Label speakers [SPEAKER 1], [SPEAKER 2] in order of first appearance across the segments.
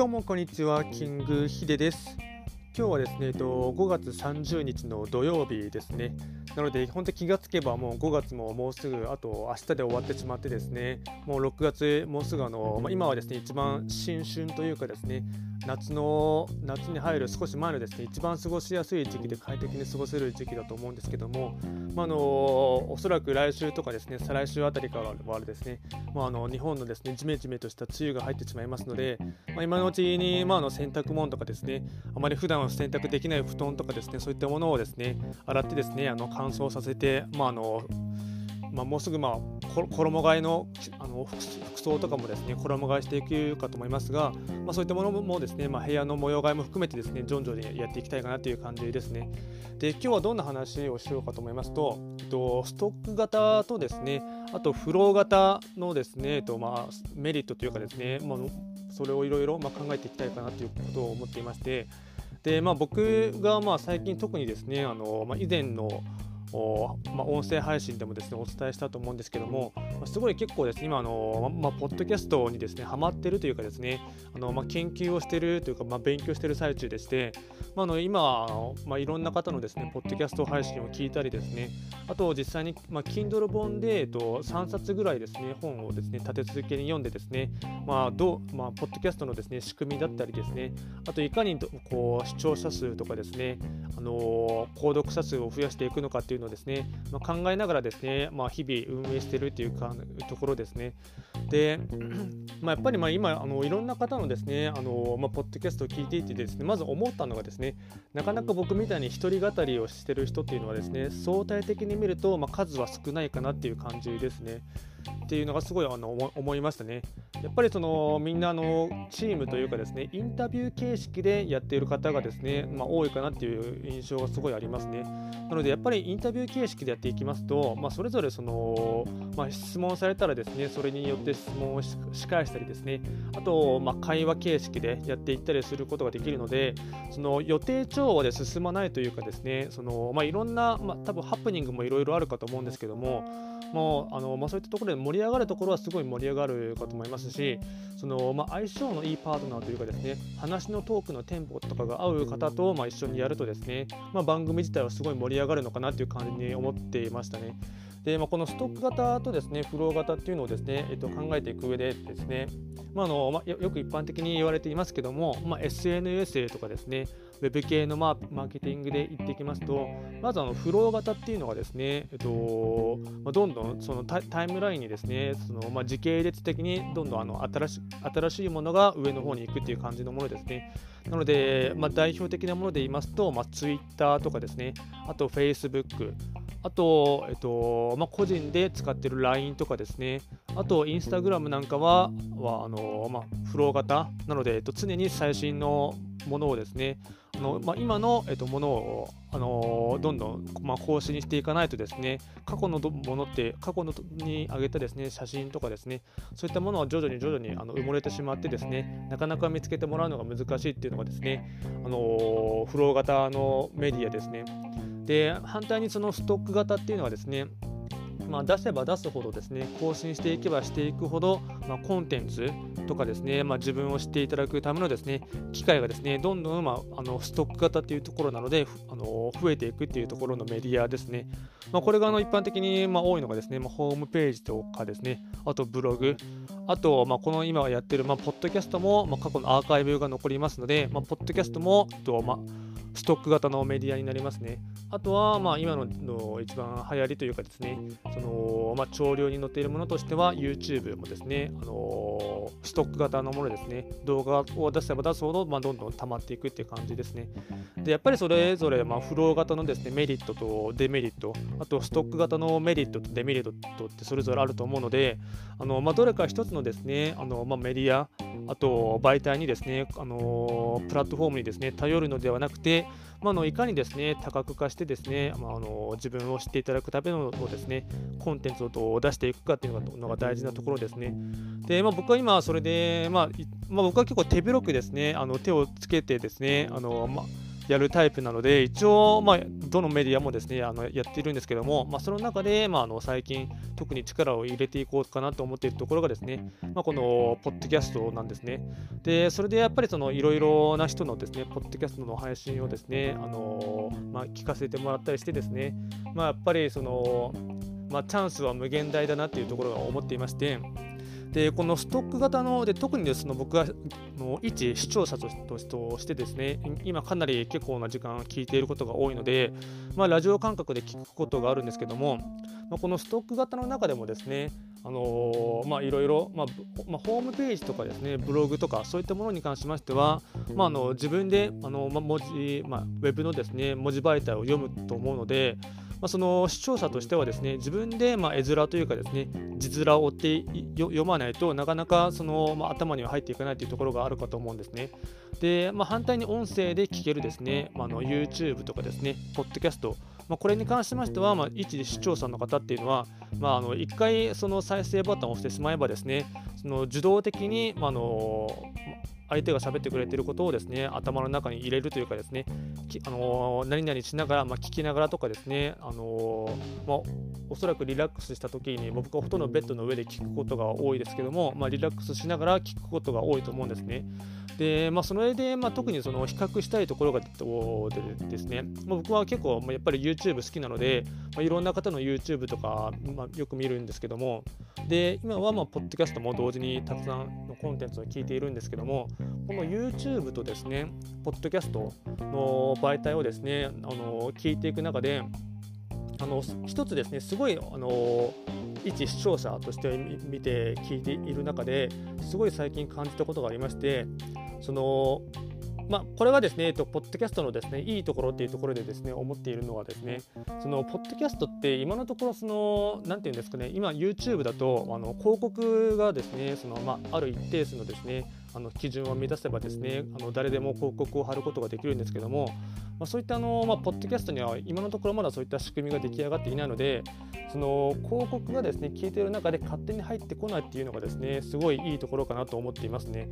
[SPEAKER 1] どうもこんにちは、キングヒデです。今日はですね、えっと、5月30日の土曜日ですね。なので、本当に気がつけばもう5月ももうすぐ、あと明日で終わってしまってですね、もう6月、もうすぐあの、まあ、今はですね、一番新春というかですね、夏の夏に入る少し前のですね一番過ごしやすい時期で快適に過ごせる時期だと思うんですけども、まあ、のおそらく来週とかですね再来週あたりからはですね、まあ、の日本のですねジメジメとした梅雨が入ってしまいますので、まあ、今のうちに、まあ、の洗濯物とかですねあまり普段は洗濯できない布団とかですねそういったものをですね洗ってですねあの乾燥させて、まあのまあ、もうすぐ、まあ、衣替えのあの服装とかもですね衣替えしていくかと思いますが、まあ、そういったものもですね、まあ、部屋の模様替えも含めてですね徐々にやっていきたいかなという感じですね。で今日はどんな話をしようかと思いますと、えっと、ストック型とですねあとフロー型のですね、えっとまあ、メリットというかですね、まあ、それをいろいろ考えていきたいかなということを思っていましてで、まあ、僕がまあ最近特にですねあの、まあ、以前のまあ、音声配信でもですねお伝えしたと思うんですけども、ま、すごい結構ですね今あの、まあ、ポッドキャストにですねハマってるというかですねあの、まあ、研究をしてるというか、まあ、勉強してる最中でして、まあ、あの今あの、まあ、いろんな方のですねポッドキャスト配信を聞いたりですねあと実際に、まあ、Kindle 本で、えっと、3冊ぐらいですね本をですね立て続けに読んでですね、まあどまあ、ポッドキャストのですね仕組みだったりですねあといかにこう視聴者数とかですねあの購読者数を増やしていくのかっていうのをですね、まあ、考えながらですね、まあ、日々運営しているというかところですね。で、まあ、やっぱりまあ今あのいろんな方のですねあの、まあ、ポッドキャストを聞いていてですねまず思ったのがですねなかなか僕みたいに一人語りをしてる人っていうのはですね相対的に見ると、まあ、数は少ないかなっていう感じですね。っていうのがすごいあの思いましたね。やっぱりそのみんなのチームというかですねインタビュー形式でやっている方がですね、まあ、多いかなっていう印象がすごいありますね。なのでやっぱりインタビュー形式でやっていきますと、まあ、それぞれその、まあ、質問されたらですねそれによって質問をし返したりですねあと、ま会話形式でやっていったりすることができるのでその予定調和で進まないというかですねその、まいろんな、ま多分ハプニングもいろいろあるかと思うんですけどももうあの、まあ、そういったところで盛り上がるところはすごい盛り上がるかと思いますしその、まあ、相性のいいパートナーというかですね話のトークのテンポとかが合う方と、まあ、一緒にやるとですね、まあ、番組自体はすごい盛り上がるのかなという感じに思っていましたね。でまあ、このストック型とですねフロー型っていうのをですね、えっと、考えていく上でですね、まあのまあ、よく一般的に言われていますけども、まあ、SNS とかですねウェブ系のマーケティングで言っていきますと、まずあのフロー型っていうのがですね、えっとまあ、どんどんそのタイムラインにですね、そのまあ、時系列的にどんどんあの新し新しいものが上の方に行くっていう感じのものですね。なので、まあ、代表的なもので言いますと、まあ、Twitter とかですね、あと Facebook、あと、えっとまあ、個人で使ってる LINE とかですね、あと、インスタグラムなんかは、はあのまあ、フロー型。なので、えっと、常に最新のものをですね、あのまあ、今の、えっと、ものを、あのどんどん、まあ、更新していかないとですね、過去のものって、過去のに上げたですね、写真とかですね、そういったものは徐々に徐々にあの埋もれてしまってですね、なかなか見つけてもらうのが難しいっていうのがですね、あのフロー型のメディアですね。で反対にそのストック型っていうのはですねまあ、出せば出すほどですね更新していけばしていくほど、まあ、コンテンツとかですね、まあ、自分を知っていただくためのですね機会がですねどんどん、まあ、あのストック型っていうところなのであの増えていくっていうところのメディアですね、まあ、これがあの一般的に、まあ、多いのがですね、まあ、ホームページとかですねあとブログあと、まあ、この今やってる、まあ、ポッドキャストも、まあ、過去のアーカイブが残りますので、まあ、ポッドキャストもと、まあストック型のメディアになりますね。あとは、まあ、今のの一番流行りというかですね、そのまあ、潮流に乗っているものとしては YouTube もですね、あのー、ストック型のものですね、動画を出せば出すほど、まあ、どんどん溜まっていくっていう感じですね。で、やっぱりそれぞれ、まあ、フロー型のですね、メリットとデメリット、あとストック型のメリットとデメリットってそれぞれあると思うので、あのまあ、どれか一つのですね、あのまあ、メディア、あと媒体にですね、あのプラットフォームにですね、頼るのではなくて、まあ、のいかにですね多角化してですね、まあ、あの自分を知っていただくためのですねコンテンツをどう出していくかっていうのが大事なところですね。で、まあ、僕は今それで、まあまあ、僕は結構手広くですねあの手をつけてですねあの、まあやるタイプなので、一応、まあ、どのメディアもですねあのやっているんですけども、まあ、その中で、まあ、あの最近、特に力を入れていこうかなと思っているところがですね、まあ、このポッドキャストなんですね。で、それでやっぱりいろいろな人のですね、ポッドキャストの配信をですね、あのまあ、聞かせてもらったりしてですね、まあ、やっぱりその、まあ、チャンスは無限大だなっていうところを思っていまして、でこのストック型ので特にですね僕がの一視聴者としてですね今かなり結構な時間聞いていることが多いので、まあ、ラジオ感覚で聞くことがあるんですけども、まあ、このストック型の中でもですねあの、まあ、いろいろ、まあ、ホームページとかですね、ブログとか、そういったものに関しましては、まあ、あの自分であの、まあ、文字、まあ、ウェブのですね、文字媒体を読むと思うので、まあ、その視聴者としてはですね自分でま絵面というかですね字面を追って読まないとなかなかその、ま、頭には入っていかないというところがあるかと思うんですね。で、まあ、反対に音声で聞けるですね、まあ、の YouTube とかですね、ポッドキャスト、まあ、これに関しましては、まあ、一視聴者の方っていうのは、まあ、あの1回その再生ボタンを押してしまえばですね、その受動的に、まあの相手が喋ってくれていることをですね頭の中に入れるというかですね、あの、何々しながら、まあ、聞きながらとかですね、あの、まあ、おそらくリラックスした時に僕はほとんどベッドの上で聞くことが多いですけども、まあ、リラックスしながら聞くことが多いと思うんですね。で、まあ、それで、まあ、特にその比較したいところがでですね、まあ、僕は結構まあやっぱり YouTube 好きなので、まあ、いろんな方の YouTube とか、まあ、よく見るんですけども、で今はまあポッドキャストも同時にたくさんのコンテンツを聞いているんですけども、この YouTube とですね、ポッドキャストの媒体をですね、あの聞いていく中で、あの一つですね、すごいあの一視聴者として見て聞いている中ですごい最近感じたことがありましてそのまあ、これはですね、えっと、ポッドキャストのですね、いいところっていうところでですね、思っているのはですね、その、ポッドキャストって今のところ、その、なんていうんですかね、今、YouTube だと、あの、広告がですね、その、まあ、ある一定数のですね、あの基準を満たせばですねあの誰でも広告を貼ることができるんですけども、まあ、そういったあの、まあ、ポッドキャストには今のところまだそういった仕組みが出来上がっていないのでその広告がですね聞いている中で勝手に入ってこないっていうのがですねすごいいいところかなと思っていますね。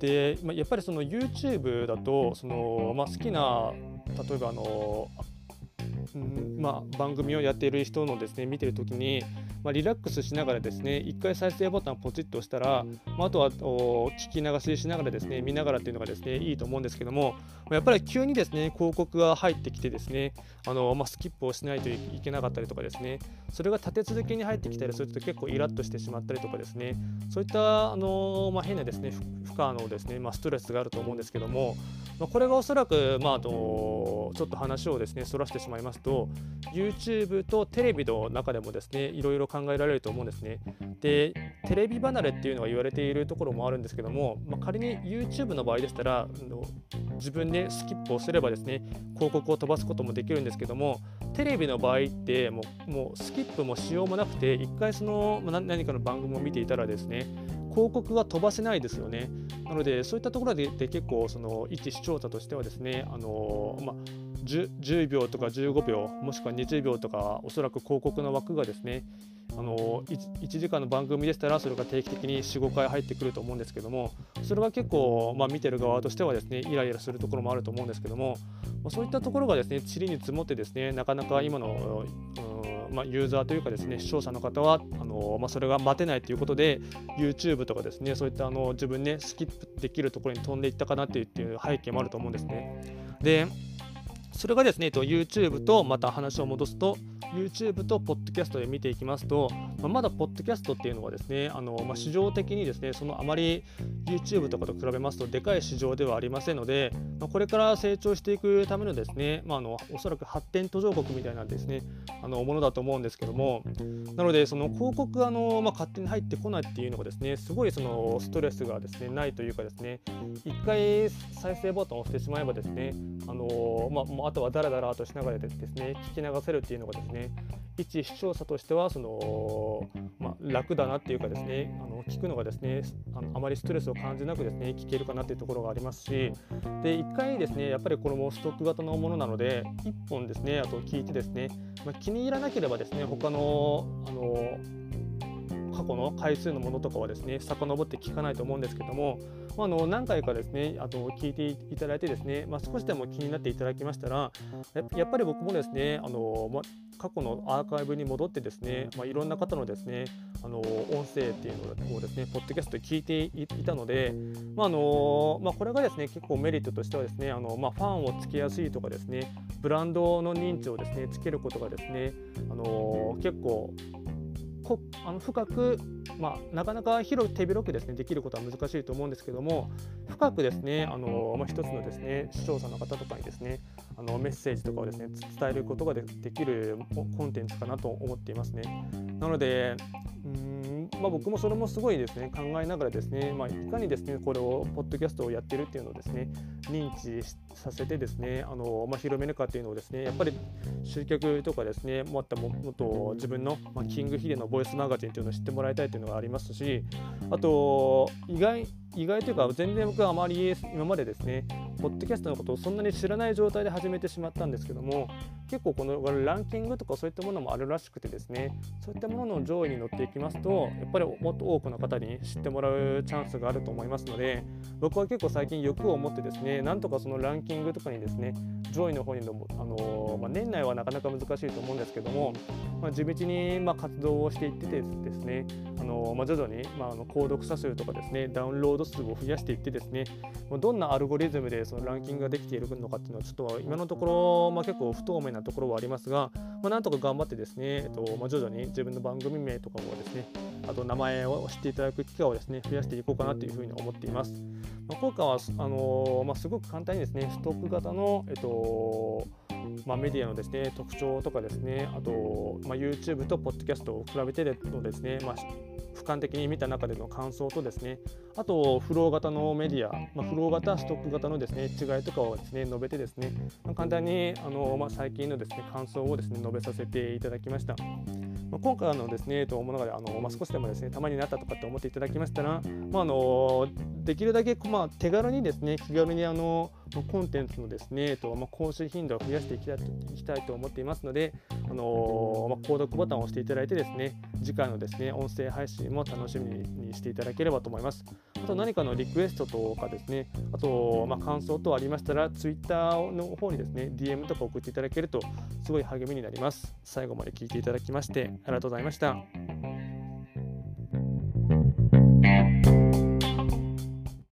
[SPEAKER 1] で、まあ、やっぱりその YouTube だとその、まあ、好きな例えばあのうん。まあ、番組をやっている人のですね見てるときに、まあ、リラックスしながらですね1回再生ボタンをポチッと押したら、まあ、あとは聞き流ししながらですね見ながらっていうのがですねいいと思うんですけどもやっぱり急にですね広告が入ってきてですねあの、まあ、スキップをしないといけなかったりとかですねそれが立て続けに入ってきたりすると結構イラッとしてしまったりとかですねそういったあの、まあ、変なですね負荷のですね、まあ、ストレスがあると思うんですけども、まあ、これがおそらく、まあ、あとちょっと話をですねそらしてしまいますと YouTube とテレビの中でもですねいろいろ考えられると思うんですね。でテレビ離れっていうのが言われているところもあるんですけども、まあ、仮に YouTube の場合でしたら自分でスキップをすればですね広告を飛ばすこともできるんですけどもテレビの場合ってもうもうスキップもしようもなくて一回その何かの番組を見ていたらですね広告が飛ばせないですよね。なので、そういったところで結構、その一視聴者としてはですね、あのまあ、10, 10, 秒とか15秒、もしくは20秒とか、おそらく広告の枠がですね、あの 1, 1, 時間の番組でしたら、それが定期的に4、5回入ってくると思うんですけども、それが結構、まあ、見てる側としてはですね、イライラするところもあると思うんですけども、まあ、そういったところがですね、塵に積もってですね、なかなか今の、うんまあ、ユーザーというかですね視聴者の方はあの、まあ、それが待てないということで YouTube とかですねそういったあの自分ねスキップできるところに飛んでいったかなっていう背景もあると思うんですね。でそれがですね、YouTube とまた話を戻すと、YouTube と Podcast で見ていきますと、まあ、まだ Podcast っていうのはですね、あのまあ、市場的にですね、そのあまり YouTube とかと比べますと、でかい市場ではありませんので、まあ、これから成長していくためのですね、まあ、あのおそらく発展途上国みたいなですね、あのものだと思うんですけども、なので、その広告があの、まあ、勝手に入ってこないっていうのがですね、すごいそのストレスがですね、ないというかですね、一回再生ボタンを押してしまえばですね、あのまあ、もうあとはだらだらとしながらですね聞き流せるっていうのがですね一視聴者としてはその、まあ、楽だなっていうかですねあの聞くのがですねあのあまりストレスを感じなくですね聞けるかなっていうところがありますしで1回ですねやっぱりこれもストック型のものなので1本ですねあと聞いてですね、まあ、気に入らなければですね他のあの過去の回数のものとかはですね遡って聞かないと思うんですけども、まあ、の何回かですねあの聞いていただいてですね、まあ、少しでも気になっていただきましたらやっぱり僕もですねあの、ま、過去のアーカイブに戻ってですね、まあ、いろんな方のですねあの音声っていうのをですねポッドキャストで聞いていたので、まあのまあ、これがですね結構メリットとしてはですねあの、ま、ファンをつけやすいとかですねブランドの認知をですねつけることがですねあの結構こあの深く、まあ、なかなか広く手広くですねできることは難しいと思うんですけども深くですねあの、まあ、一つのですね視聴者の方とかにですねあのメッセージとかをですね伝えることができるコンテンツかなと思っていますね。なのでうんまあ、僕もそれもすごいですね考えながらですね、まあ、いかにですねこれをポッドキャストをやってるっていうのをですね認知させてですねあの、まあ、広めるかっていうのをですねやっぱり集客とかですねもっともっと自分の、まあ、キングヒデのボイスマガジンっていうのを知ってもらいたいっていうのがありますしあと意外意外というか全然僕はあまり今までですねポッドキャストのことをそんなに知らない状態で始めてしまったんですけども結構このランキングとかそういったものもあるらしくてですねそういったものの上位に乗っていきますとやっぱりもっと多くの方に知ってもらうチャンスがあると思いますので僕は結構最近欲を持ってですねなんとかそのランキングとかにですね上位の方にの、あのまあ、年内はなかなか難しいと思うんですけども、まあ、地道にまあ活動をしていってですね、あのまあ、徐々に、まあ、あの購読者数とかですねダウンロード数を増やしていってですねどんなアルゴリズムでそのランキングができているのかっていうのはちょっと今のところ、まあ、結構不透明なところはありますが、まあ、なんとか頑張ってですね、えっとまあ、徐々に自分の番組名とかをですねあと名前を知っていただく機会をですね増やしていこうかなというふうに思っています。まあ、効果はあのまあ、すごく簡単にですねストック型の、えっとまあ、メディアのですね特徴とかですねあと、まあ、YouTube と Podcast を比べてのですね、まあ、俯瞰的に見た中での感想とですねあとフロー型のメディア、まあ、フロー型ストック型のですね違いとかをですね述べてですね、まあ、簡単にあの、まあ、最近のですね感想をですね述べさせていただきました。まあ、今回のですね、とものがあの、まあ、少しでもですねたまになったとかって思っていただきましたら、まあ、あのできるだけ、まあ、手軽にですね気軽にあのコンテンツのですね、とまあ、更新頻度を増やしていきたいと思っていますので、あのまあ、購読ボタンを押していただいてですね次回のですね音声配信も楽しみにしていただければと思います。あと何かのリクエストとかですね、あと、まあ、感想等ありましたら、Twitter の方にですね、DM とか送っていただけると、すごい励みになります。最後まで聞いていただきまして、ありがとうございました。